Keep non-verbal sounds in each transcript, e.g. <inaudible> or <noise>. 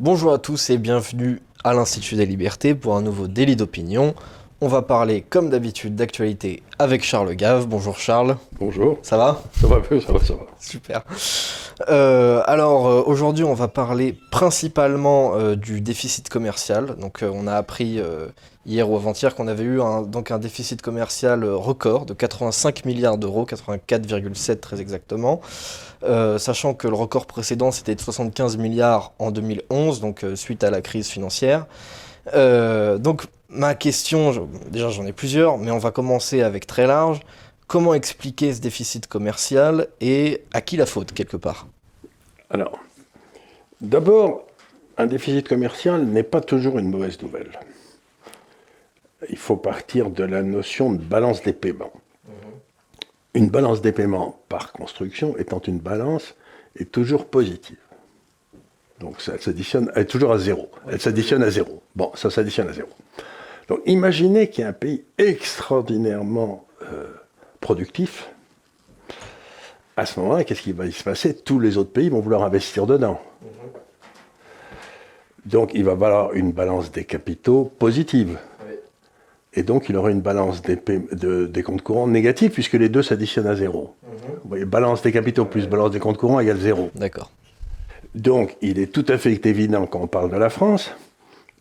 Bonjour à tous et bienvenue à l'Institut des Libertés pour un nouveau délit d'opinion. On va parler comme d'habitude d'actualité avec Charles Gave. Bonjour Charles. Bonjour. Ça va? Ça va ça va, ça va. Super. Euh, alors euh, aujourd'hui on va parler principalement euh, du déficit commercial. Donc on a appris hier ou avant-hier qu'on avait eu un, donc un déficit commercial record de 85 milliards d'euros, 84,7 très exactement. Sachant que le record précédent c'était de 75 milliards en 2011, donc suite à la crise financière. Donc ma question, déjà j'en ai plusieurs, mais on va commencer avec très large. Comment expliquer ce déficit commercial et à qui la faute quelque part Alors, d'abord, un déficit commercial n'est pas toujours une mauvaise nouvelle. Il faut partir de la notion de balance des paiements. Une balance des paiements par construction étant une balance est toujours positive. Donc ça s'additionne, elle est toujours à zéro. Elle s'additionne à zéro. Bon, ça s'additionne à zéro. Donc imaginez qu'il y a un pays extraordinairement euh, productif. À ce moment-là, qu'est-ce qui va se passer? Tous les autres pays vont vouloir investir dedans. Donc il va avoir une balance des capitaux positive. Et donc il aura une balance des, de- des comptes courants négative puisque les deux s'additionnent à zéro. Vous voyez, balance des capitaux plus balance des comptes courants égale zéro. D'accord. Donc, il est tout à fait évident quand on parle de la France,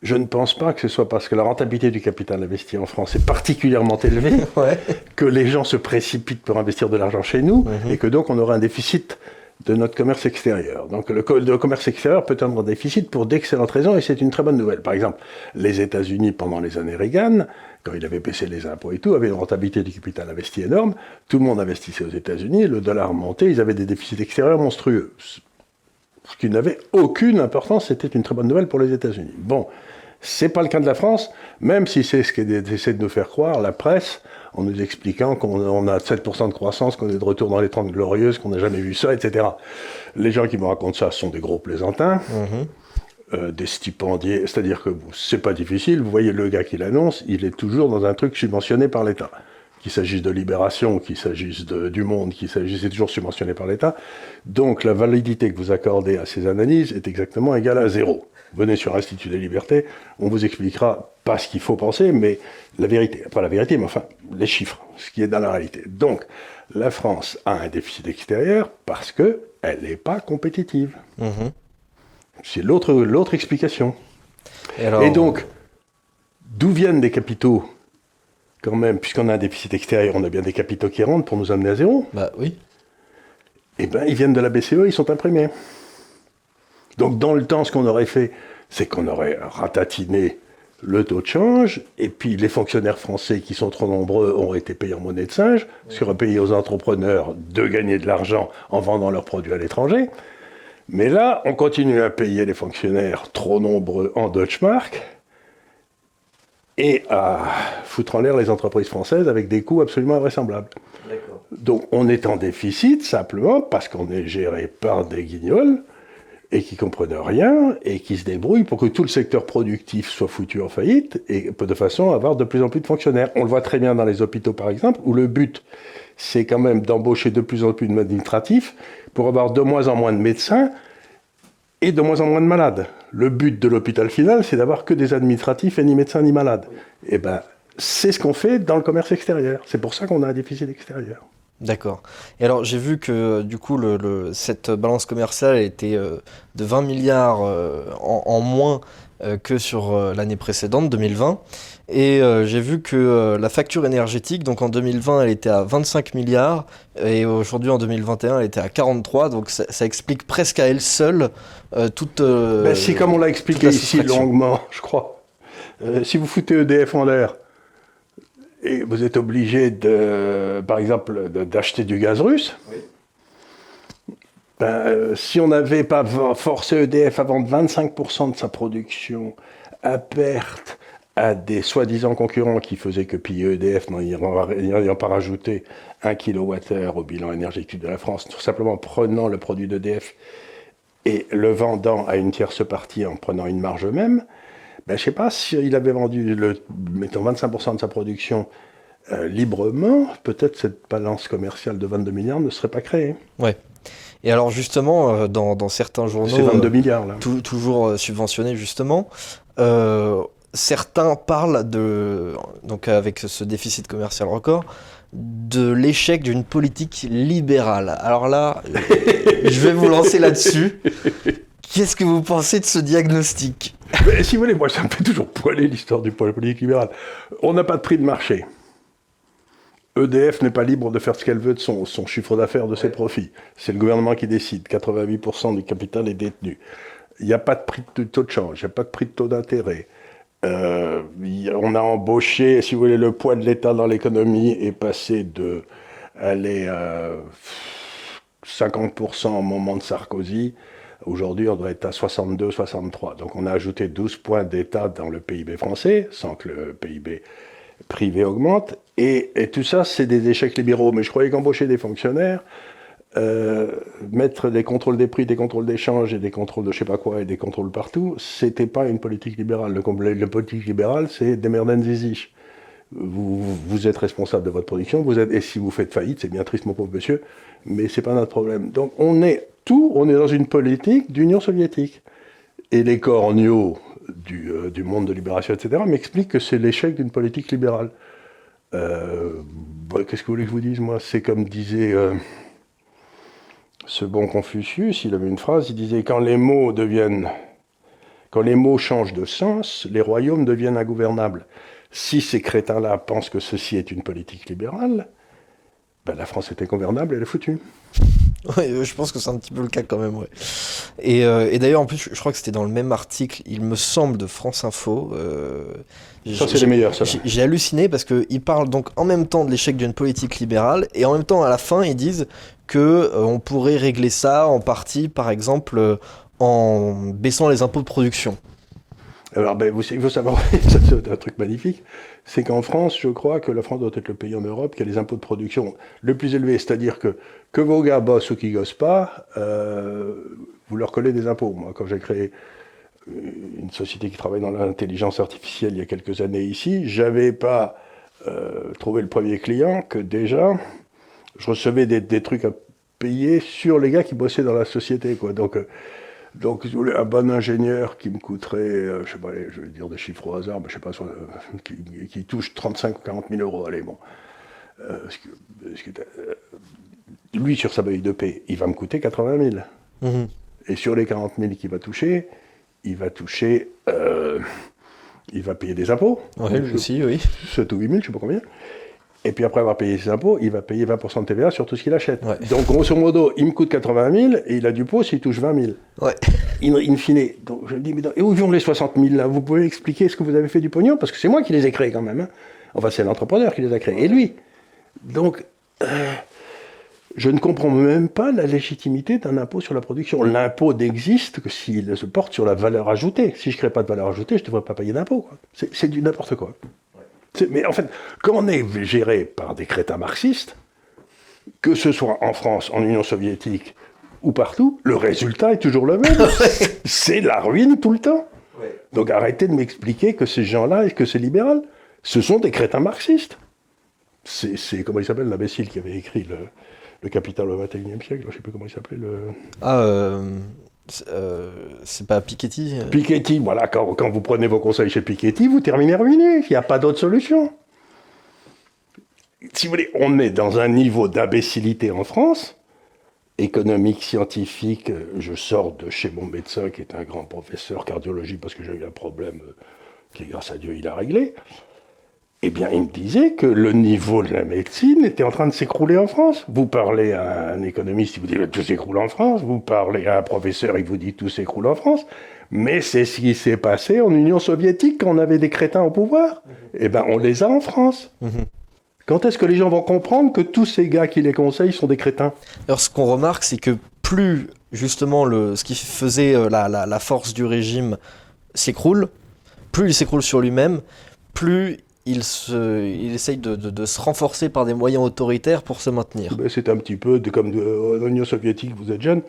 je ne pense pas que ce soit parce que la rentabilité du capital investi en France est particulièrement élevée <laughs> Ouais. que les gens se précipitent pour investir de l'argent chez nous et que donc on aura un déficit de notre commerce extérieur. Donc le, co- le commerce extérieur peut être en déficit pour d'excellentes raisons et c'est une très bonne nouvelle. Par exemple, les États-Unis pendant les années Reagan, quand il avait baissé les impôts et tout, avaient une rentabilité du capital investi énorme. Tout le monde investissait aux États-Unis, le dollar montait, ils avaient des déficits extérieurs monstrueux. Ce qui n'avait aucune importance, c'était une très bonne nouvelle pour les États-Unis. Bon, c'est pas le cas de la France, même si c'est ce qu'essaie de nous faire croire la presse, en nous expliquant qu'on on a 7% de croissance, qu'on est de retour dans les 30 glorieuses, qu'on n'a jamais vu ça, etc. Les gens qui me racontent ça sont des gros plaisantins, euh, des stipendiés, c'est-à-dire que c'est pas difficile, vous voyez le gars qui l'annonce, il est toujours dans un truc subventionné par l'État. Qu'il s'agisse de Libération, qu'il s'agisse du Monde, qu'il s'agisse, c'est toujours subventionné par l'État. Donc la validité que vous accordez à ces analyses est exactement égale à zéro. Venez sur Institut des Libertés, on vous expliquera pas ce qu'il faut penser, mais la vérité. Pas la vérité, mais enfin les chiffres, ce qui est dans la réalité. Donc la France a un déficit extérieur parce que elle n'est pas compétitive. Mhm. C'est l'autre l'autre explication. Et, alors, Et donc, d'où viennent des capitaux quand même, puisqu'on a un déficit extérieur, on a bien des capitaux qui rentrent pour nous amener à zéro? Bah oui. Eh bien, ils viennent de la BCE, ils sont imprimés. Donc, dans le temps, ce qu'on aurait fait, c'est qu'on aurait ratatiné le taux de change, et puis les fonctionnaires français qui sont trop nombreux auraient été payés en monnaie de singe, ce qui aurait payé aux entrepreneurs de gagner de l'argent en vendant leurs produits à l'étranger. Mais là, on continue à payer les fonctionnaires trop nombreux en Deutschmark et à foutre en l'air les entreprises françaises avec des coûts absolument invraisemblables. Donc on est en déficit simplement parce qu'on est géré par des guignols et qui comprennent rien et qui se débrouillent pour que tout le secteur productif soit foutu en faillite et de façon à avoir de plus en plus de fonctionnaires. On le voit très bien dans les hôpitaux par exemple où le but c'est quand même d'embaucher de plus en plus d'administratifs pour avoir de moins en moins de médecins et de moins en moins de malades. Le but de l'hôpital final, c'est d'avoir que des administratifs et ni médecins ni malades. Et ben, c'est ce qu'on fait dans le commerce extérieur. C'est pour ça qu'on a un déficit extérieur. D'accord. Et alors j'ai vu que du coup le, le- cette balance commerciale était euh, de 20 milliards euh, en, en moins euh, que sur euh, l'année précédente, 2020. Et euh, j'ai vu que euh, la facture énergétique, donc en 2020, elle était à 25 milliards et aujourd'hui en 2021, elle était à 43. Donc ça, ça explique presque à elle seule euh, toute. euh, Ben, c'est comme on l'a expliqué la ici soustraction. longuement, je crois. Euh, si vous foutez EDF en l'air et vous êtes obligé, de, par exemple, d'acheter du gaz russe, ben, euh, si on n'avait pas forcé EDF à vendre 25% de sa production à perte à des soi-disant concurrents qui faisaient que piller EDF n'ayant pas rajouté un kWh au bilan énergétique de la France, tout simplement en prenant le produit d'EDF et le vendant à une tierce partie en prenant une marge même, ben, je sais pas s'il avait vendu, le, mettons 25% de sa production euh, librement, peut-être cette balance commerciale de 22 milliards ne serait pas créée. Ouais. Et alors justement, dans, certains journaux... C'est 22 milliards là. toujours subventionnés justement. certains parlent de, donc avec ce déficit commercial record, de l'échec d'une politique libérale. Alors là, je vais vous lancer là-dessus. <laughs> Qu'est-ce que vous pensez de ce diagnostic? Si vous voulez, moi, ça me fait toujours poiler l'histoire du politique libéral. On n'a pas de prix de marché. EDF n'est pas libre de faire ce qu'elle veut de son, chiffre d'affaires, de ses profits. C'est le gouvernement qui décide. 88% du capital est détenu. Il n'y a pas de prix de taux de change, il n'y a pas de prix de taux d'intérêt. Euh, on a embauché, si vous voulez, le poids de l'État dans l'économie est passé de aller à 50% au moment de Sarkozy. Aujourd'hui, on doit être à 62, 63. Donc on a ajouté 12 points d'État dans le PIB français, sans que le PIB privé augmente. Et, tout ça, c'est des échecs libéraux. Mais je croyais qu'embaucher des fonctionnaires, euh, mettre des contrôles des prix, des contrôles d'échange et des contrôles de je sais pas quoi et des contrôles partout, c'était pas une politique libérale. Le, la politique libérale, c'est des merden vous, vous êtes responsable de votre production, vous êtes, et si vous faites faillite, c'est bien triste, mon pauvre monsieur, mais c'est pas notre problème. Donc on est on est dans une politique d'Union soviétique. Et les corneaux du, euh, monde de libération, etc., m'expliquent que c'est l'échec d'une politique libérale. Euh, bah, qu'est-ce que vous voulez que je vous dise, moi? C'est comme disait ce bon Confucius, il avait une phrase, il disait quand les mots deviennent, quand les mots changent de sens, les royaumes deviennent ingouvernables. Si ces crétins-là pensent que ceci est une politique libérale, ben la France est ingouvernable, elle est foutue. Oui, je pense que c'est un petit peu le cas quand même, ouais. Et, euh, et d'ailleurs, en plus, je crois que c'était dans le même article, il me semble, de France Info. Euh, ça, c'est les meilleurs, ça. J'ai halluciné parce qu'ils parlent donc en même temps de l'échec d'une politique libérale et en même temps, à la fin, ils disent que euh, on pourrait régler ça en partie, par exemple, euh, en baissant les impôts de production. Alors, ben, il faut savoir, <laughs> c'est un truc magnifique, c'est qu'en France, je crois que la France doit être le pays en Europe qui a les impôts de production le plus élevés. C'est-à-dire que que vos gars bossent ou qu'ils gossent pas, euh, vous leur collez des impôts. Moi, quand j'ai créé une société qui travaille dans l'intelligence artificielle il y a quelques années ici, j'avais pas trouvé le premier client que déjà je recevais des, trucs à payer sur les gars qui bossaient dans la société. Quoi. Donc, euh, donc un bon ingénieur qui me coûterait, euh, je sais pas, je vais dire des chiffres au hasard, mais je sais pas, euh, qui, touche 35 ou 40 000 euros, allez, bon. lui, sur sa baille de paix, il va me coûter 80 000. Mhm. Et sur les 40 000 qu'il va toucher, il va toucher. il va payer des impôts. Oui, aussi, oui. 7 ou 8 000, je sais pas combien. Et puis après avoir payé ses impôts, il va payer 20% de TVA sur tout ce qu'il achète. Donc grosso modo, il me coûte 80 000 et il a du pot s'il touche 20 000. Ouais. In, in, fine. Donc je me dis, mais et où vont les 60 000 là? Vous pouvez expliquer ce que vous avez fait du pognon? Parce que c'est moi qui les ai créés quand même. Hein. Enfin, c'est l'entrepreneur qui les a créés. Et lui? Donc, euh, je ne comprends même pas la légitimité d'un impôt sur la production. L'impôt n'existe que s'il se porte sur la valeur ajoutée. Si je ne crée pas de valeur ajoutée, je ne devrais pas payer d'impôt. C'est du n'importe quoi. Mais en fait, quand on est géré par des crétins marxistes, que ce soit en France, en Union soviétique ou partout, le résultat est toujours le même. <laughs> c'est la ruine tout le temps. Donc arrêtez de m'expliquer que ces gens-là et que c'est libéral. Ce sont des crétins marxistes. C'est, comment il s'appelle, l'imbécile qui avait écrit le, le Capital au XXIe siècle, je ne sais plus comment il s'appelait. Le... Ah, euh, euh, c'est pas Piketty euh Piketty, voilà, quand, quand, vous prenez vos conseils chez Piketty, vous terminez ruiné. Il n'y a pas d'autre solution. Si vous voulez, on est dans un niveau d'imbécilité en France, économique, scientifique. Je sors de chez mon médecin, qui est un grand professeur cardiologie, parce que j'ai eu un problème qui, grâce à Dieu, il a réglé eh bien, il me disait que le niveau de la médecine était en train de s'écrouler en France. Vous parlez à un économiste, il vous dit que tout s'écroule en France. Vous parlez à un professeur, il vous dit que tout s'écroule en France. Mais c'est ce qui s'est passé en Union soviétique quand on avait des crétins au pouvoir. Eh bien, on les a en France. Mhm. Quand est-ce que les gens vont comprendre que tous ces gars qui les conseillent sont des crétins? Alors, ce qu'on remarque, c'est que plus, justement, le, ce qui faisait euh, la, la force du régime s'écroule, plus il s'écroule sur lui-même, plus il, se, il essaye de, se renforcer par des moyens autoritaires pour se maintenir. Ben, c'est un petit peu comme de, l'Union soviétique, vous êtes jeune,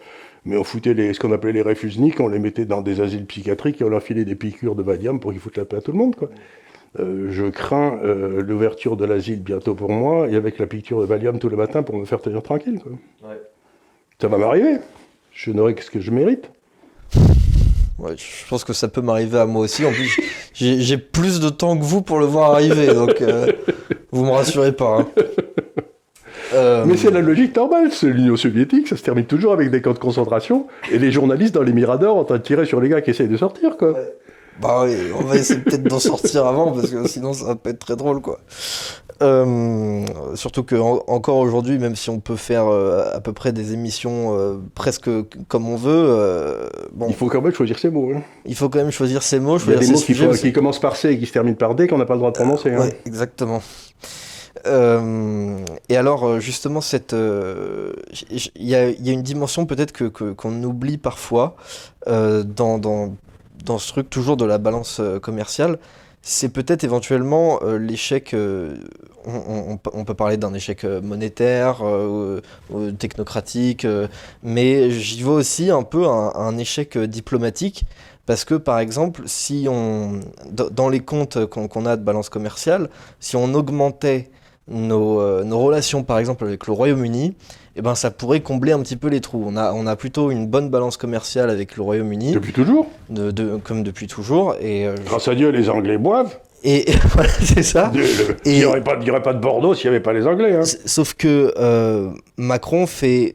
mais on foutait les, ce qu'on appelait les réfusniks, on les mettait dans des asiles psychiatriques et on leur filait des piqûres de Valium pour qu'ils foutent la paix à tout le monde. Quoi. Euh, je crains euh, l'ouverture de l'asile bientôt pour moi et avec la piqûre de Valium tous les matins pour me faire tenir tranquille. Quoi. Ça va m'arriver. Je n'aurai que ce que je mérite. Ouais, je pense que ça peut m'arriver à moi aussi. En plus, j'ai plus de temps que vous pour le voir arriver, donc euh, <laughs> vous me rassurez pas. Hein. Euh, Mais c'est la logique normale. C'est l'Union soviétique, ça se termine toujours avec des camps de concentration et les journalistes dans les miradors en train de tirer sur les gars qui essayent de sortir, quoi. Bah oui, on va essayer peut-être d'en sortir avant parce que sinon ça va pas être très drôle, quoi. Euh, surtout que encore aujourd'hui, même si on peut faire euh, à peu près des émissions presque comme on veut, bon, il faut quand même choisir ses mots. Hein. Il faut quand même choisir ses mots. Il y a des mots qui, commencent par C et qui se terminent par D qu'on n'a pas le droit de prononcer. Hein. exactement. Euh, et alors, euh, justement, cette, euh, il y, a, y, a, une dimension peut-être que, qu'on oublie parfois dans, dans, dans, ce truc toujours de la balance commerciale. C'est peut-être éventuellement l'échec, on, on, peut parler d'un échec monétaire, technocratique, mais j'y vois aussi un peu un, échec diplomatique parce que par exemple, si on, dans les comptes qu'on a de balance commerciale, si on augmentait euh, nos, relations par exemple avec le Royaume-Uni, eh ben, ça pourrait combler un petit peu les trous. On a, on a plutôt une bonne balance commerciale avec le Royaume-Uni. Depuis toujours de, Comme depuis toujours. Et, euh, Grâce à Dieu, les Anglais boivent. Et, <laughs> voilà, c'est ça. il n'y aurait, pas de Bordeaux s'il n'y avait pas les Anglais. Hein. Sauf que euh, Macron fait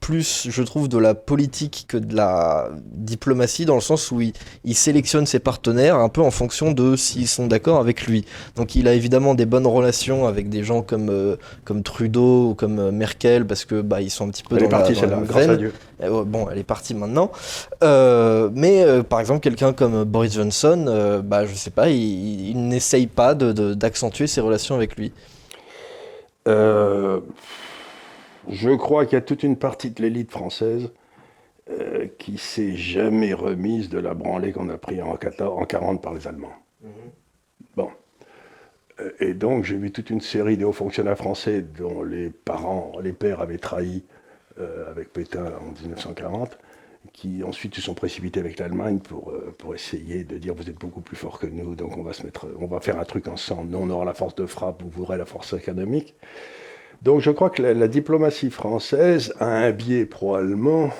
plus, je trouve, de la politique que de la diplomatie, dans le sens où il, sélectionne ses partenaires un peu en fonction de s'ils sont d'accord avec lui. Donc il a évidemment des bonnes relations avec des gens comme, euh, comme Trudeau ou comme euh, Merkel, parce que bah, ils sont un petit peu elle dans, est partie, la, dans grâce à Dieu. bon, elle est partie maintenant. Euh, mais par exemple, quelqu'un comme Boris Johnson, bah, je sais pas, il, il n'essaye pas d'accentuer de, ses relations avec lui. Euh je crois qu'il y a toute une partie de l'élite française euh, qui s'est jamais remise de la branlée qu'on a pris en, 14, en 40 par les Allemands. Mhm. Bon. Euh, et donc j'ai vu toute une série de hauts fonctionnaires français dont les parents, les pères avaient trahi euh, avec Pétain en 1940, qui ensuite se sont précipités avec l'Allemagne pour, pour essayer de dire vous êtes beaucoup plus fort que nous, donc on va, se mettre, on va faire un truc ensemble, nous on aura la force de frappe, vous aurez la force économique. Donc je crois que la, diplomatie française a un biais pro-allemand,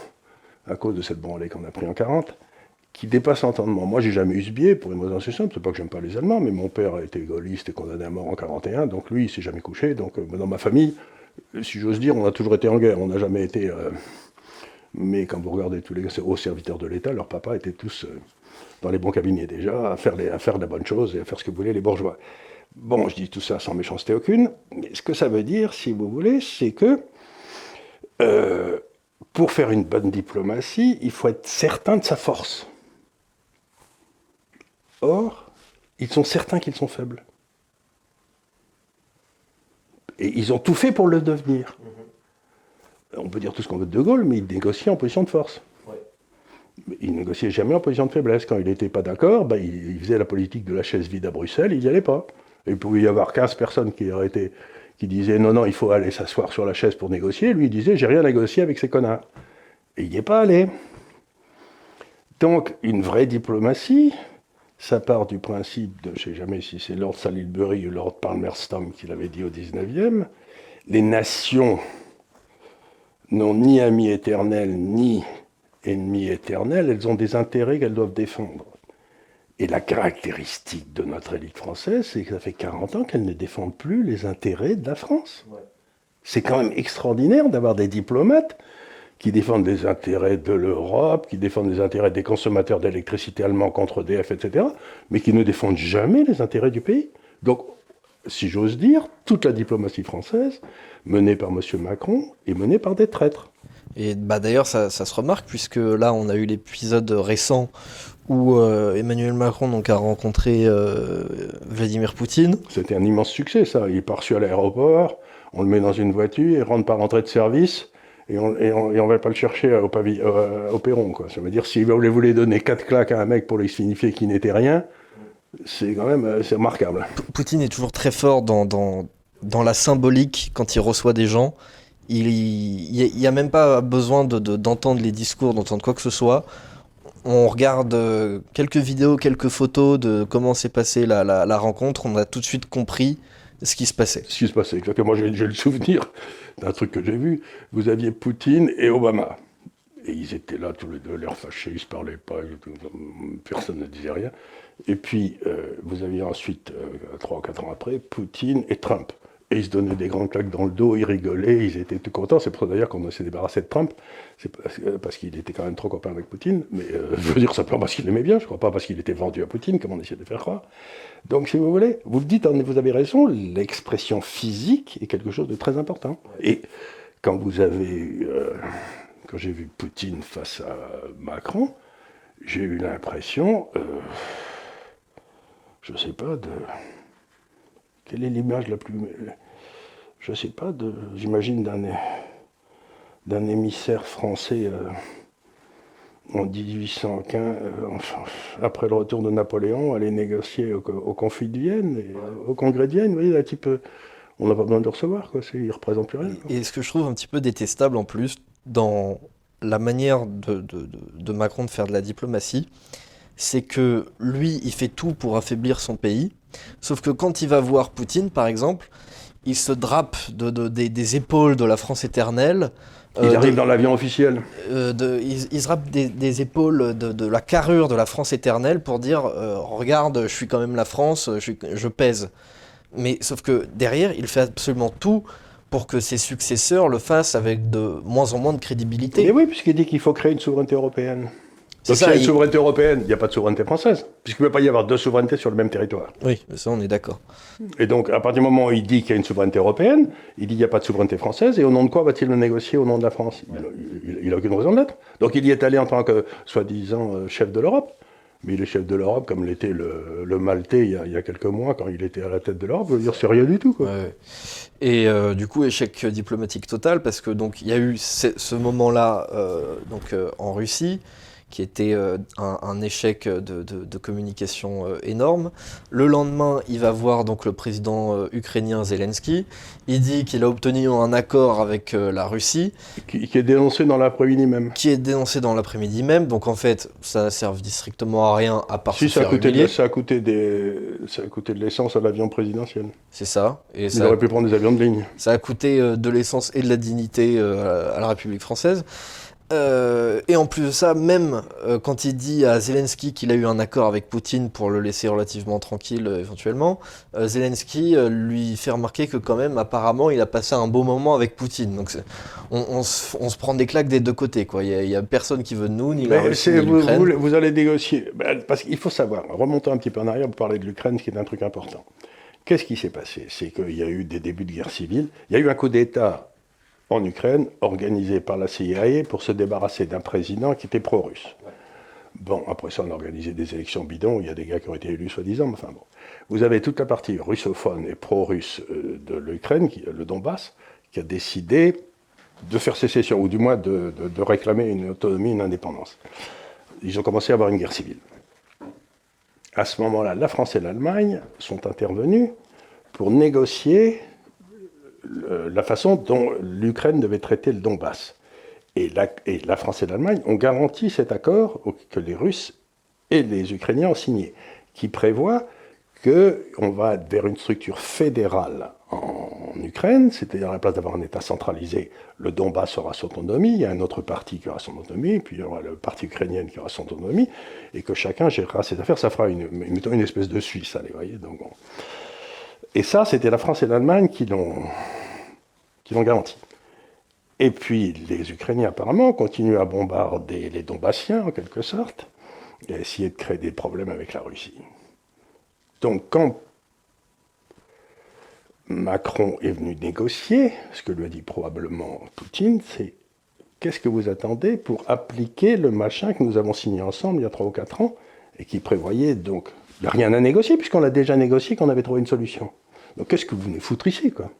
à cause de cette branlée qu'on a pris en 40, qui dépasse l'entendement. Moi, j'ai jamais eu ce biais, pour une raison assez simple, c'est pas que j'aime pas les Allemands, mais mon père a été gaulliste et condamné à mort en 41, donc lui, il s'est jamais couché. Donc euh, dans ma famille, si j'ose dire, on a toujours été en guerre, on n'a jamais été... Euh, mais quand vous regardez tous les hauts serviteurs de l'État, leurs papas étaient tous euh, dans les bons cabinets déjà, à faire, à faire de la bonne chose et à faire ce que voulaient les bourgeois. Bon, je dis tout ça sans méchanceté aucune. Mais ce que ça veut dire, si vous voulez, c'est que euh, pour faire une bonne diplomatie, il faut être certain de sa force. Or, ils sont certains qu'ils sont faibles. Et ils ont tout fait pour le devenir. Mm-hmm. On peut dire tout ce qu'on veut de De Gaulle, mais il négocie en position de force. Il négociait jamais en position de faiblesse. Quand il n'était pas d'accord, ben, il, faisait la politique de la chaise vide à Bruxelles, il n'y allait pas. Il pouvait y avoir 15 personnes qui auraient qui disaient non, non, il faut aller s'asseoir sur la chaise pour négocier. Lui, il disait j'ai rien négocié avec ces connards. Et il n'y est pas allé. Donc, une vraie diplomatie, ça part du principe de, je ne sais jamais si c'est Lord Salisbury ou Lord Palmerston qui l'avait dit au 19e, les nations n'ont ni amis éternels ni ennemis éternels, elles ont des intérêts qu'elles doivent défendre. Et la caractéristique de notre élite française, c'est que ça fait 40 ans qu'elle ne défend plus les intérêts de la France. C'est quand même extraordinaire d'avoir des diplomates qui défendent les intérêts de l'Europe, qui défendent les intérêts des consommateurs d'électricité allemands contre EDF, etc., mais qui ne défendent jamais les intérêts du pays. Donc, si j'ose dire, toute la diplomatie française, menée par M. Macron, est menée par des traîtres. Et bah d'ailleurs, ça, ça, se remarque, puisque là, on a eu l'épisode récent où euh, Emmanuel Macron donc, a rencontré euh, Vladimir Poutine. C'était un immense succès, ça. Il est reçu à l'aéroport, on le met dans une voiture, il rentre par entrée de service, et on ne va pas le chercher au, euh, au perron. Quoi. Ça veut dire, si vous voulez donner quatre claques à un mec pour lui signifier qu'il n'était rien, c'est quand même c'est remarquable. Poutine est toujours très fort dans, dans, dans, la symbolique quand il reçoit des gens. Il n'y a, même pas besoin d'entendre de, les discours, d'entendre quoi que ce soit on regarde euh, quelques vidéos, quelques photos de comment s'est passée la, rencontre, on a tout de suite compris ce qui se passait. Ce qui se passait, exactement. Moi, j'ai le souvenir d'un truc que j'ai vu. Vous aviez Poutine et Obama. Et ils étaient là tous les deux, l'air fâchés, ils ne se parlaient pas, personne ne disait rien. Et puis, euh, vous aviez ensuite, euh, trois ou quatre ans après, Poutine et Trump. Et ils se donnaient des grandes claques dans le dos, ils rigolaient, ils étaient tout contents. C'est pour ça d'ailleurs qu'on s'est débarrassé de Trump. C'est parce, qu'il était quand même trop copain avec Poutine. Mais euh, je veux dire simplement parce qu'il aimait bien, je crois pas parce qu'il était vendu à Poutine, comme on essayait de faire croire. Donc si vous voulez, vous le dites, hein, vous avez raison, l'expression physique est quelque chose de très important. Et quand vous avez, euh, quand j'ai vu Poutine face à Macron, j'ai eu l'impression, euh, je sais pas, de... Quelle est l'image la plus... Je ne sais pas, de... j'imagine d'un, d'un émissaire français... Euh, en 1815, euh, après le retour de Napoléon, aller négocier au, conflit de Vienne, et, au congrès de Vienne. Vous voyez, un peu, on n'a pas besoin de recevoir, quoi, il ne représente plus rien. Et, ce que je trouve un petit peu détestable en plus dans la manière de, de, Macron de faire de la diplomatie, c'est que lui, il fait tout pour affaiblir son pays, sauf que quand il va voir Poutine, par exemple, il se drape des, des, épaules de la France éternelle il euh, arrive dans l'avion officiel. Euh, de, il, se rappe des, épaules de, la carrure de la France éternelle pour dire euh, Regarde, je suis quand même la France, je, je, pèse. Mais sauf que derrière, il fait absolument tout pour que ses successeurs le fassent avec de moins en moins de crédibilité. Mais oui, puisqu'il dit qu'il faut créer une souveraineté européenne. Donc s'il y a une souveraineté européenne, il n'y a pas de souveraineté française, puisqu'il ne peut pas y avoir deux souverainetés sur le même territoire. Oui, ça on est d'accord. Et donc à partir du moment où il dit qu'il y a une souveraineté européenne, il dit qu'il n'y a pas de souveraineté française, et au nom de quoi va-t-il le négocier au nom de la France? Il n'a aucune raison d'être. Donc il y est allé en tant que soi-disant euh, chef de l'Europe. Mais il est chef de l'Europe comme l'était le, Maltais il y, a, quelques mois quand il était à la tête de l'Europe. Dire, c'est rien du tout. Quoi. Et euh, du coup, échec diplomatique total parce que donc il y a eu ce, moment-là euh, donc en Russie qui était euh, un, échec de, communication euh, énorme. Le lendemain, il va voir donc le président euh, ukrainien Zelensky. Il dit qu'il a obtenu un accord avec la Russie. Qui, est dénoncé dans l'après-midi même. Qui est dénoncé dans l'après-midi même. Donc en fait, ça ne sert strictement à rien à part si, ça a, coûté ça, a coûté des, ça a coûté de l'essence à l'avion présidentiel. C'est ça. Et il aurait pu prendre des avions de ligne. Ça a coûté de l'essence et de la dignité à la République française. Euh, et en plus de ça, même euh, quand il dit à Zelensky qu'il a eu un accord avec Poutine pour le laisser relativement tranquille euh, éventuellement, Zelensky lui fait remarquer que quand même apparemment il a passé un beau moment avec Poutine. Donc on, se, prend des claques des deux côtés. Quoi. Il n'y a, personne qui veut de nous, ni la Russie, ni vous, vous, vous, allez négocier. Ben, parce qu'il faut savoir, remontons un petit peu en arrière pour parler de l'Ukraine, ce qui est un truc important. Qu'est-ce qui s'est passé? C'est qu'il y a eu des débuts de guerre civile. Il y a eu un coup d'État en Ukraine, organisé par la CIA pour se débarrasser d'un président qui était pro-russe. Bon, après ça, on a organisé des élections bidons, il y a des gars qui ont été élus soi-disant, mais enfin bon. Vous avez toute la partie russophone et pro-russe euh, de l'Ukraine, le Donbass, qui a décidé de faire sécession, ou du moins de, de, réclamer une autonomie, une indépendance. Ils ont commencé à avoir une guerre civile. À ce moment-là, la France et l'Allemagne sont intervenus pour négocier la façon dont l'Ukraine devait traiter le Donbass. Et la, France et l'Allemagne ont garanti cet accord que les Russes et les Ukrainiens ont signé, qui prévoit qu'on va vers une structure fédérale en, Ukraine, c'est-à-dire à la place d'avoir un État centralisé, le Donbass aura son autonomie, il y a un autre parti qui aura son autonomie, puis il y aura le parti ukrainien qui aura son autonomie, et que chacun gérera ses affaires. Ça fera une, espèce de Suisse, allez, voyez. Donc, Et ça, c'était la France et l'Allemagne qui l'ont garanti. Et puis les Ukrainiens apparemment continuent à bombarder les Donbassiens en quelque sorte et à essayer de créer des problèmes avec la Russie. Donc quand Macron est venu négocier, ce que lui a dit probablement Poutine, c'est qu'est-ce que vous attendez pour appliquer le machin que nous avons signé ensemble il y a trois ou quatre ans et qui prévoyait donc, rien à négocier puisqu'on a déjà négocié, qu'on avait trouvé une solution. Donc qu'est-ce que vous venez foutre ici quoi?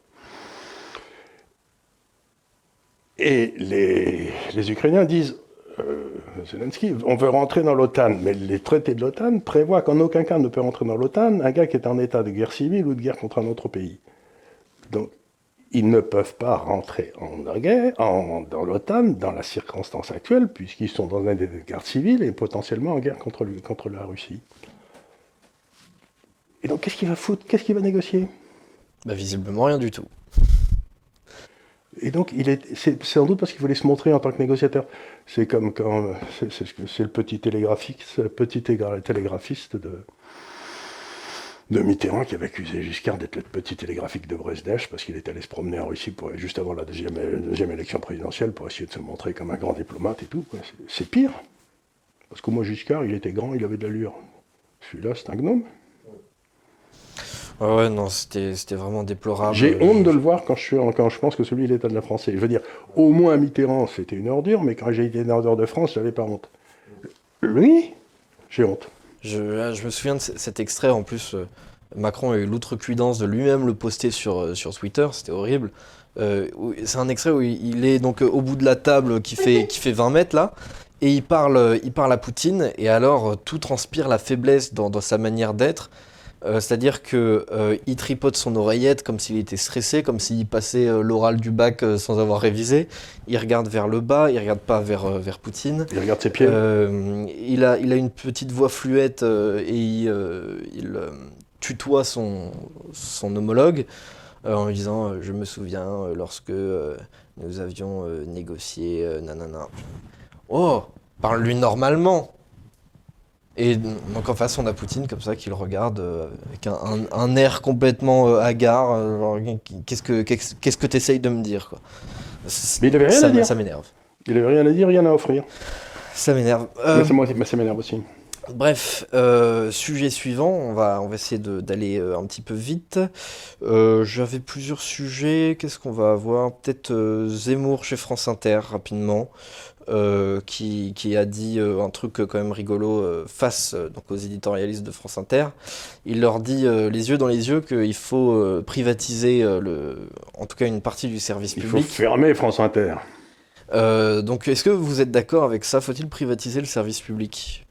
Et les, Ukrainiens disent, euh, Zelensky, on veut rentrer dans l'OTAN, mais les traités de l'OTAN prévoient qu'en aucun cas ne peut rentrer dans l'OTAN un gars qui est en état de guerre civile ou de guerre contre un autre pays. Donc, ils ne peuvent pas rentrer en guerre, dans l'OTAN dans la circonstance actuelle, puisqu'ils sont dans un état de guerre civile et potentiellement en guerre contre, contre la Russie. Et donc, qu'est-ce qu'il va foutre Qu'est-ce qu'il va négocier? Bah visiblement rien du tout. Et donc, il est, c'est, sans doute parce qu'il voulait se montrer en tant que négociateur. C'est comme quand c'est, le petit télégraphiste, le petit télégraphiste de, de Mitterrand qui avait accusé Giscard d'être le petit télégraphique de Brezdesh parce qu'il était allé se promener en Russie pour, juste avant la deuxième, deuxième élection présidentielle pour essayer de se montrer comme un grand diplomate et tout. C'est, pire. Parce qu'au moins Giscard, il était grand, il avait de l'allure. Celui-là, c'est un gnome. Ouais, non, c'était, vraiment déplorable. J'ai honte de le voir quand je, suis, quand je pense que celui est l'État de la France. Je veux dire, au moins Mitterrand, c'était une ordure, mais quand j'ai été une ordure de France, j'avais pas honte. Lui, j'ai honte. Je, je, me souviens de cet extrait, en plus, euh, Macron a eu l'outrecuidance de lui-même le poster sur, euh, sur Twitter, c'était horrible. Euh, c'est un extrait où il est donc au bout de la table qui fait, qui fait 20 mètres là, et il parle, il parle à Poutine, et alors tout transpire la faiblesse dans, dans sa manière d'être. Euh, c'est-à-dire qu'il euh, tripote son oreillette comme s'il était stressé, comme s'il passait euh, l'oral du bac sans avoir révisé. Il regarde vers le bas, il regarde pas vers, vers Poutine. Il regarde ses pieds. il, a, il a une petite voix fluette et il, tutoie son, son homologue en lui disant Je me souviens lorsque nous avions négocié, nanana. Oh, parle-lui normalement et donc en face, on a Poutine comme ça qui le regarde euh, avec un, air complètement euh, hagard. Euh, qu'est-ce que qu'est-ce que t'essayes de me dire quoi? Mais il avait rien ça, à dire. Ça m'énerve. Il avait rien à dire, rien à offrir. Ça m'énerve. c'est moi, ça m'énerve aussi. Bref, sujet suivant, on va, on va essayer d'aller un petit peu vite. J'avais plusieurs sujets, qu'est-ce qu'on va avoir? Peut-être Zemmour chez France Inter, rapidement. Euh, qui, a dit euh, un truc quand même rigolo euh, face donc aux éditorialistes de France Inter. Il leur dit les yeux dans les yeux qu'il faut privatiser le, en tout cas une partie du service public. Il faut fermer France Inter. donc est-ce que vous êtes d'accord avec ça? Faut-il privatiser le service public?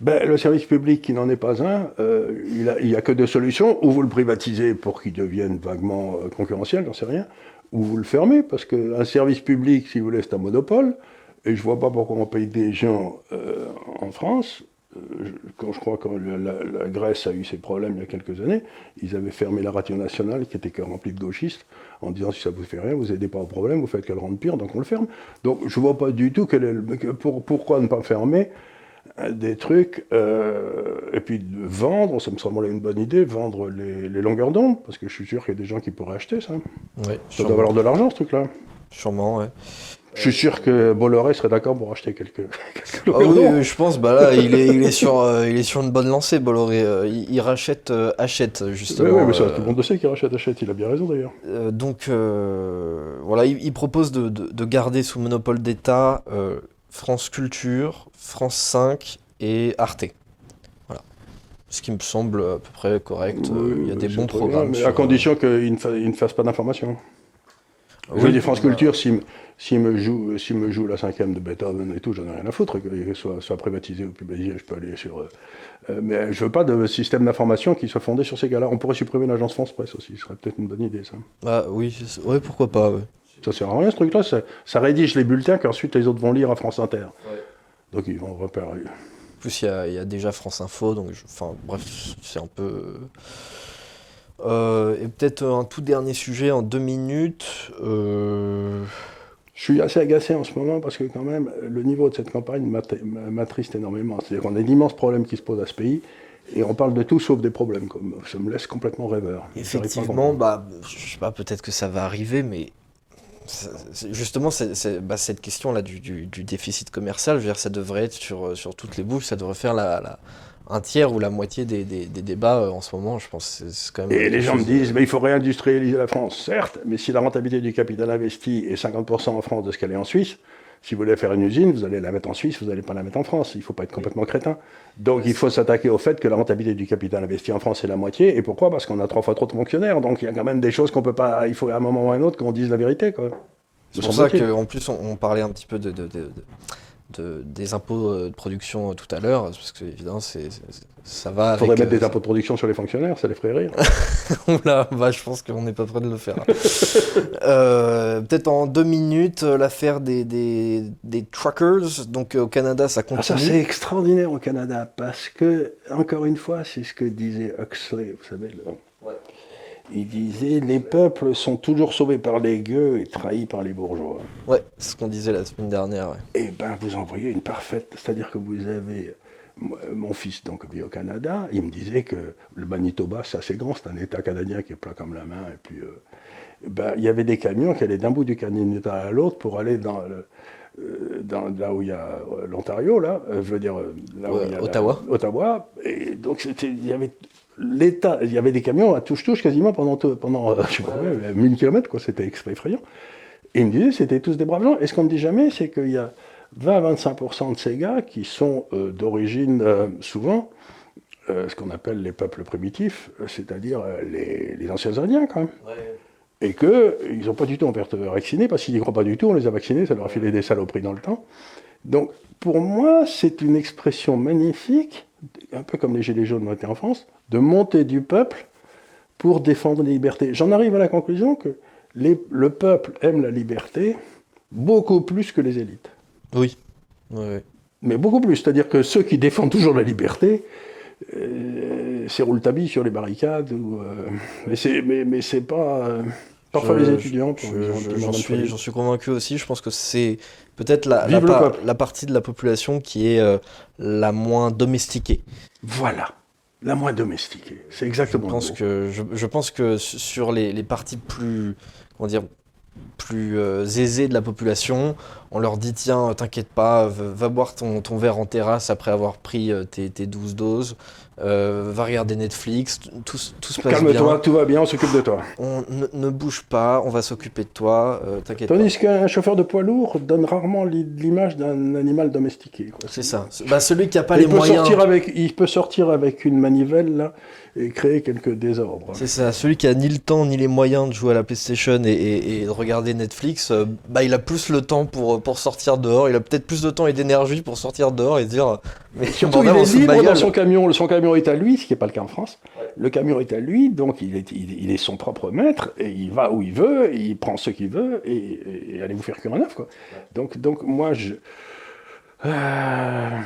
Ben, le service public qui n'en est pas un, il n'y a, que deux solutions. Ou vous le privatisez pour qu'il devienne vaguement concurrentiel, j'en sais rien, ou vous le fermez, parce qu'un service public, si vous voulez, c'est un monopole. Et je ne vois pas pourquoi on paye des gens euh, en France. Euh, quand je crois que la, Grèce a eu ses problèmes il y a quelques années, ils avaient fermé la radio nationale qui était remplie de gauchistes en disant si ça vous fait rien, vous n'aidez pas au problème, vous faites qu'elle rende pire, donc on le ferme. Donc je ne vois pas du tout pourquoi ne pas fermer euh, des trucs et puis vendre, ça me semble une bonne idée, vendre les, longueurs d'onde, parce que je suis sûr qu'il y a des gens qui pourraient acheter ça. ça doit valoir de l'argent ce truc-là. Sûrement, ouais. Je suis sûr que Bolloré serait d'accord pour acheter quelques. <laughs> ah oui, je pense. Bah là, il est, il est sur, euh, il est sur une bonne lancée, Bolloré. Euh, il, rachète, euh, achète justement. Oui, mais ça, tout le monde sait qu'il rachète, achète. Il a bien raison d'ailleurs. donc voilà, il, propose de, de, garder sous monopole d'État France Culture, France 5 et Arte. Voilà. Ce qui me semble à peu près correct. il y a des bons programmes. mais à condition qu'il ne, ne fasse pas d'information. Oui, je dis France Culture, s'il si me, joue, si me joue la cinquième de Beethoven et tout, j'en ai rien à foutre, qu'il soit, soit privatisé ou publié, je peux aller sur. Euh, euh, mais je veux pas de système d'information qui soit fondé sur ces gars-là. On pourrait supprimer l'agence France Presse aussi, ce serait peut-être une bonne idée, ça. Ah oui, ouais, pourquoi pas, ouais. Ça sert à rien ce truc-là, ça, rédige les bulletins qu'ensuite les autres vont lire à France Inter. Donc ils vont repérer. En plus, il y, a déjà France Info, donc enfin bref, c'est un peu. Euh, et peut-être un tout dernier sujet en deux minutes. Euh, Je suis assez agacé en ce moment parce que quand même, le niveau de cette campagne m'attriste énormément. C'est-à-dire qu'on a d'immenses problèmes qui se posent à ce pays. Et on parle de tout sauf des problèmes. Comme, ça me laisse complètement rêveur. Effectivement, bah, je sais pas, peut-être que ça va arriver, mais justement, bah, cette question-là du, déficit commercial, je veux dire, ça devrait être sur, sur toutes les bouches, ça devrait faire la un tiers ou la moitié des, débats euh, en ce moment, je pense. C'est quand même Et les gens me disent, mais il faut réindustrialiser la France, certes, mais si la rentabilité du capital investi est 50% en France de ce qu'elle est en Suisse, si vous voulez faire une usine, vous allez la mettre en Suisse, vous n'allez pas la mettre en France. Il ne faut pas être complètement crétin. Donc il faut s'attaquer au fait que la rentabilité du capital investi en France est la moitié. Et pourquoi? Parce qu'on a trois fois trop de fonctionnaires. Donc il y a quand même des choses qu'on peut pas. Il faut à un moment ou à un autre qu'on dise la vérité. C'est pour ça qu'en plus on, parlait un petit peu de des impôts euh, de production euh, tout à l'heure, parce que évidemment, c'est, ça va. Il faudrait mettre des euh, impôts de production sur les fonctionnaires, ça les ferait rire. <laughs> Là, bah, je pense qu'on n'est pas prêt de le faire. <laughs> peut-être en deux minutes, l'affaire des, des, des, truckers. Donc au Canada, ça continue. Ah, ça, c'est extraordinaire au Canada, parce que, encore une fois, c'est ce que disait Huxley, vous savez. Il disait les peuples sont toujours sauvés par les gueux et trahis par les bourgeois. Ouais, c'est ce qu'on disait la semaine dernière. Et eh ben vous envoyez une parfaite, c'est-à-dire que vous avez mon fils donc vit au Canada, il me disait que le Manitoba c'est assez grand, c'est un État canadien qui est plat comme la main et puis euh, ben, il y avait des camions qui allaient d'un bout du Canada à l'autre pour aller dans, euh, dans, là où il y a euh, l'Ontario là, je veux dire là où il y a Ottawa. Ottawa et donc il y avait l'État, il y avait des camions à touche-touche quasiment pendant, pendant je sais pas, 1000 km, quoi, c'était effrayant. Et il me disait, c'était tous des braves gens. Et ce qu'on ne dit jamais, c'est qu'il y a 20-25% de ces gars qui sont euh, d'origine, euh, souvent, euh, ce qu'on appelle les peuples primitifs, c'est-à-dire les, anciens Indiens, quand même. Et qu'ils n'ont pas du tout envers de vacciner, parce qu'ils n'y croient pas du tout, on les a vaccinés, ça leur a filé des saloperies dans le temps. Donc, pour moi, c'est une expression magnifique, un peu comme les Gilets jaunes ont été en France, de monter du peuple pour défendre les libertés. J'en arrive à la conclusion que le peuple aime la liberté beaucoup plus que les élites. Oui. Mais beaucoup plus. C'est-à-dire que ceux qui défendent toujours la liberté, euh, c'est Rouletabille sur les barricades. Ou, euh, mais c'est mais, pas. Euh, parfois les étudiants. J'en suis, suis, convaincu aussi. Je pense que c'est peut-être la, la, partie de la population qui est la moins domestiquée. Voilà la moins domestiquée. C'est exactement. Je pense que je, pense que sur les, les parties plus comment dire plus euh, aisés de la population. On leur dit tiens, t'inquiète pas, va boire ton, ton, verre en terrasse après avoir pris euh, tes, tes 12 doses. Euh, va regarder Netflix, tout, tout se passe Calme bien. Calme-toi, tout va bien, on s'occupe de toi. On ne, bouge pas, on va s'occuper de toi, euh, t'inquiète Tandis qu'un chauffeur de poids lourd donne rarement l'image d'un animal domestiqué. C'est ça. Bah, celui qui n'a pas les peut moyens. Sortir avec, il peut sortir avec une manivelle là, et créer quelques désordres. C'est ça. Celui qui a ni le temps ni les moyens de jouer à la PlayStation et, de regarder Netflix, euh, bah, il a plus le temps pour, pour sortir dehors. Il a peut-être plus de temps et d'énergie pour sortir dehors et dire. Mais surtout, il est libre dans son camion. Son camion est à lui, ce qui n'est pas le cas en France. Le camion est à lui, donc il est, il, est, son propre maître, et il va où il veut, il prend ce qu'il veut, et, allez vous faire cuire un œuf. Quoi. Donc, donc moi, je... Euh,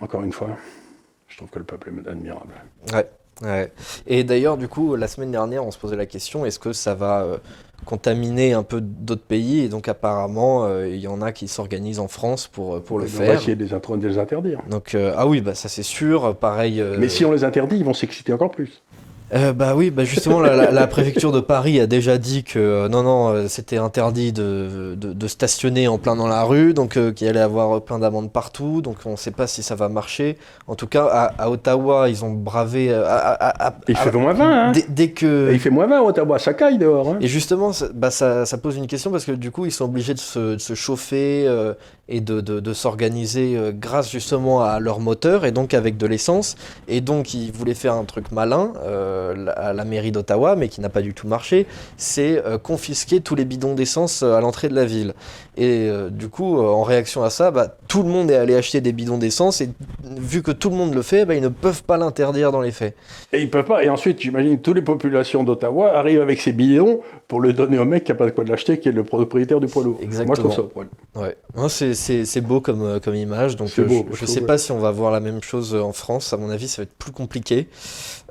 encore une fois, je trouve que le peuple est admirable. Ouais. Ouais. Et d'ailleurs, du coup, la semaine dernière, on se posait la question est-ce que ça va euh, contaminer un peu d'autres pays Et donc, apparemment, euh, il y en a qui s'organisent en France pour, euh, pour le faire. On va essayer de les, interdire. Donc, ah oui, bah, ça c'est sûr. Pareil. Mais si on les interdit, ils vont s'exciter encore plus. Euh, bah oui, bah justement, la, préfecture de Paris a déjà dit que euh, non, non, euh, c'était interdit de, de, stationner en plein dans la rue, donc qu'il allait avoir plein d'amendes partout, donc on ne sait pas si ça va marcher. En tout cas, à, Ottawa, ils ont bravé. il fait moins 20, hein dès, que. il fait moins 20 à Ottawa, ça caille dehors. Hein et justement, ça, bah, ça, ça, pose une question parce que du coup, ils sont obligés de se, de se chauffer et de, de, de s'organiser grâce justement à leur moteur et donc avec de l'essence. Et donc, ils voulaient faire un truc malin. Euh, à la mairie d'Ottawa, mais qui n'a pas du tout marché, c'est euh, confisquer tous les bidons d'essence euh, à l'entrée de la ville. Et du coup, en réaction à ça, bah, tout le monde est allé acheter des bidons d'essence, et vu que tout le monde le fait, bah, ils ne peuvent pas l'interdire dans les faits. Et ils peuvent pas. Et ensuite, j'imagine, toutes les populations d'Ottawa arrivent avec ces bidons pour le donner au mec qui n'a pas de quoi l'acheter, qui est le propriétaire du poids lourd. Exactement. Moi, je trouve ça. Ouais. C'est beau comme, comme image. Donc, je ne sais pas si on va voir la même chose en France. À mon avis, ça va être plus compliqué.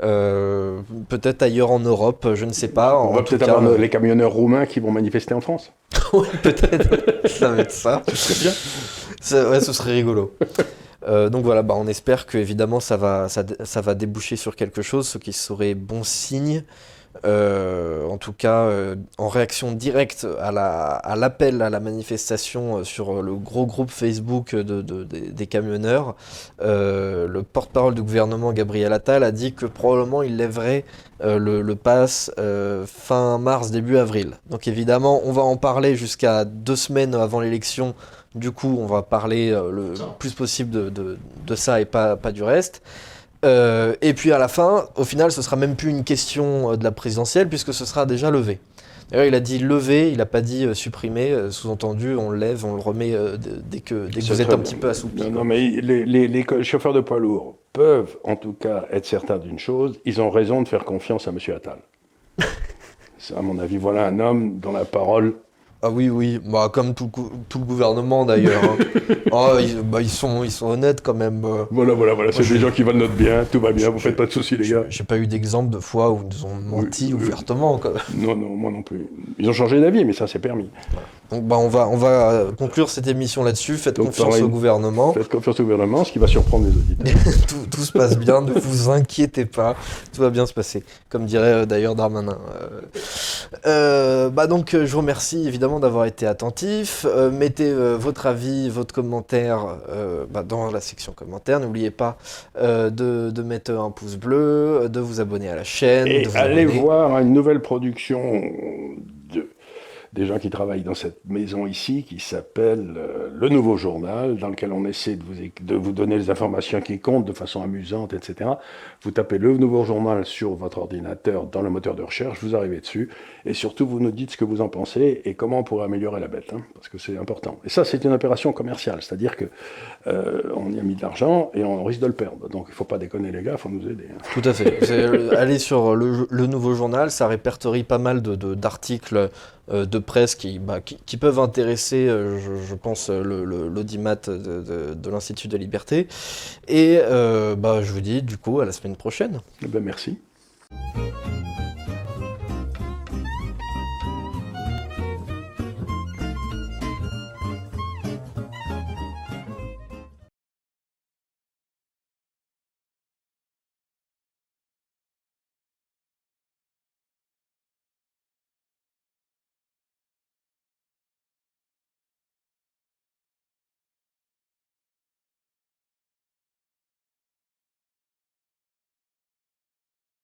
Euh, peut-être ailleurs en Europe, je ne sais pas. On va peut-être avoir euh, les camionneurs roumains qui vont manifester en France. <laughs> oui, peut-être. ça va être ça. ce serait ouais, ce serait rigolo. Euh, donc voilà, bah, on espère que évidemment ça va, ça, ça, va déboucher sur quelque chose, ce qui serait bon signe. Euh, en tout cas, euh, en réaction directe à l'appel la, à, à, la manifestation sur le gros groupe Facebook de, des camionneurs, le porte-parole du gouvernement Gabriel Attal a dit que probablement il lèverait le, le, pass fin mars, début avril. Donc évidemment, on va en parler jusqu'à deux semaines avant l'élection. Du coup, on va parler le plus possible de, de, de ça et pas, pas du reste. Euh, et puis à la fin, au final, ce sera même plus une question euh, de la présidentielle puisque ce sera déjà levé. D'ailleurs, il a dit lever, il n'a pas dit euh, supprimer. Sous-entendu, on le lève, on le remet dès que, dès que vous êtes un petit peu assoupi. Non, non mais les, les, chauffeurs de poids lourds peuvent en tout cas être certains d'une chose, ils ont raison de faire confiance à M. Attal. <laughs> à mon avis, voilà un homme dont la parole Ah oui, oui, bah, comme tout, tout le gouvernement d'ailleurs. Hein. oh, <laughs> ils, bah, ils, sont, ils sont honnêtes quand même. Euh. Voilà, voilà, voilà, c'est des gens qui veulent notre bien, tout va bien, vous faites pas de soucis les gars. J'ai pas eu d'exemple de fois où ils ont menti ouvertement. Non, non, moi non plus. Ils ont changé d'avis, mais ça c'est permis. Donc bah, on, va, on va conclure cette émission là-dessus, faites confiance au gouvernement. Faites confiance au gouvernement, ce qui va surprendre les auditeurs. <laughs> tout, tout, se passe bien, ne vous inquiétez pas, tout va bien se passer, comme dirait euh, d'ailleurs Darmanin. Euh, bah donc je vous remercie évidemment d'avoir été attentif. Euh, mettez euh, votre avis, votre commentaire euh, bah, dans la section commentaires. N'oubliez pas de, mettre un pouce bleu, de vous abonner à la chaîne. Et allez voir une nouvelle production des gens qui travaillent dans cette maison ici, qui s'appelle euh, Le Nouveau Journal, dans lequel on essaie de vous, de vous donner les informations qui comptent de façon amusante, etc. Vous tapez Le Nouveau Journal sur votre ordinateur dans le moteur de recherche, vous arrivez dessus, et surtout vous nous dites ce que vous en pensez et comment on pourrait améliorer la bête, hein, parce que c'est important. Et ça, c'est une opération commerciale, c'est-à-dire que euh, on y a mis de l'argent et on risque de le perdre. Donc il ne faut pas déconner les gars, il faut nous aider. Hein. Tout à fait. Allez sur le, Nouveau Journal, ça répertorie pas mal d'articles de, euh, de presse qui, bah, qui, peuvent intéresser, euh, je, pense, l'audimat de, de, l'Institut de Liberté. Et euh, bah, je vous dis du coup à la semaine prochaine. Eh ben, merci.